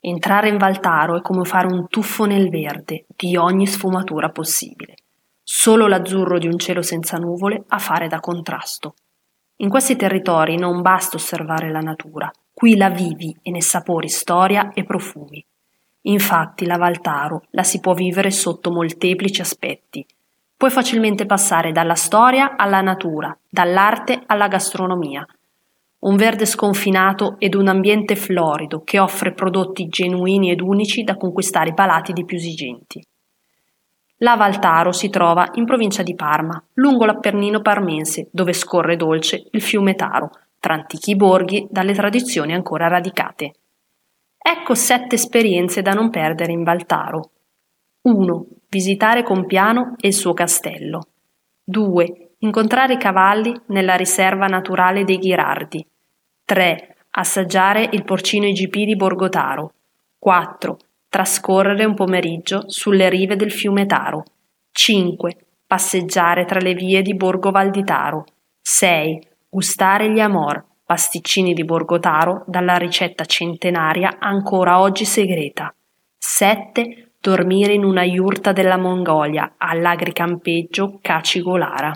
Entrare in Valtaro è come fare un tuffo nel verde di ogni sfumatura possibile. Solo l'azzurro di un cielo senza nuvole a fare da contrasto. In questi territori non basta osservare la natura, qui la vivi e ne sapori storia e profumi. Infatti la Valtaro la si può vivere sotto molteplici aspetti. Puoi facilmente passare dalla storia alla natura, dall'arte alla gastronomia. Un verde sconfinato ed un ambiente florido che offre prodotti genuini ed unici da conquistare i palati dei più esigenti. La Valtaro si trova in provincia di Parma, lungo l'Appennino parmense, dove scorre dolce il fiume Taro, tra antichi borghi dalle tradizioni ancora radicate. Ecco sette esperienze da non perdere in Valtaro. 1. Visitare Compiano e il suo castello. 2. Incontrare i cavalli nella riserva naturale dei Ghirardi. 3. Assaggiare il porcino IGP di Borgotaro. 4 trascorrere un pomeriggio sulle rive del fiume Taro. 5. Passeggiare tra le vie di Borgo Valditaro. 6. Gustare gli amor, pasticcini di Borgo Taro dalla ricetta centenaria ancora oggi segreta. 7. Dormire in una iurta della Mongolia all'agricampeggio Cacigolara.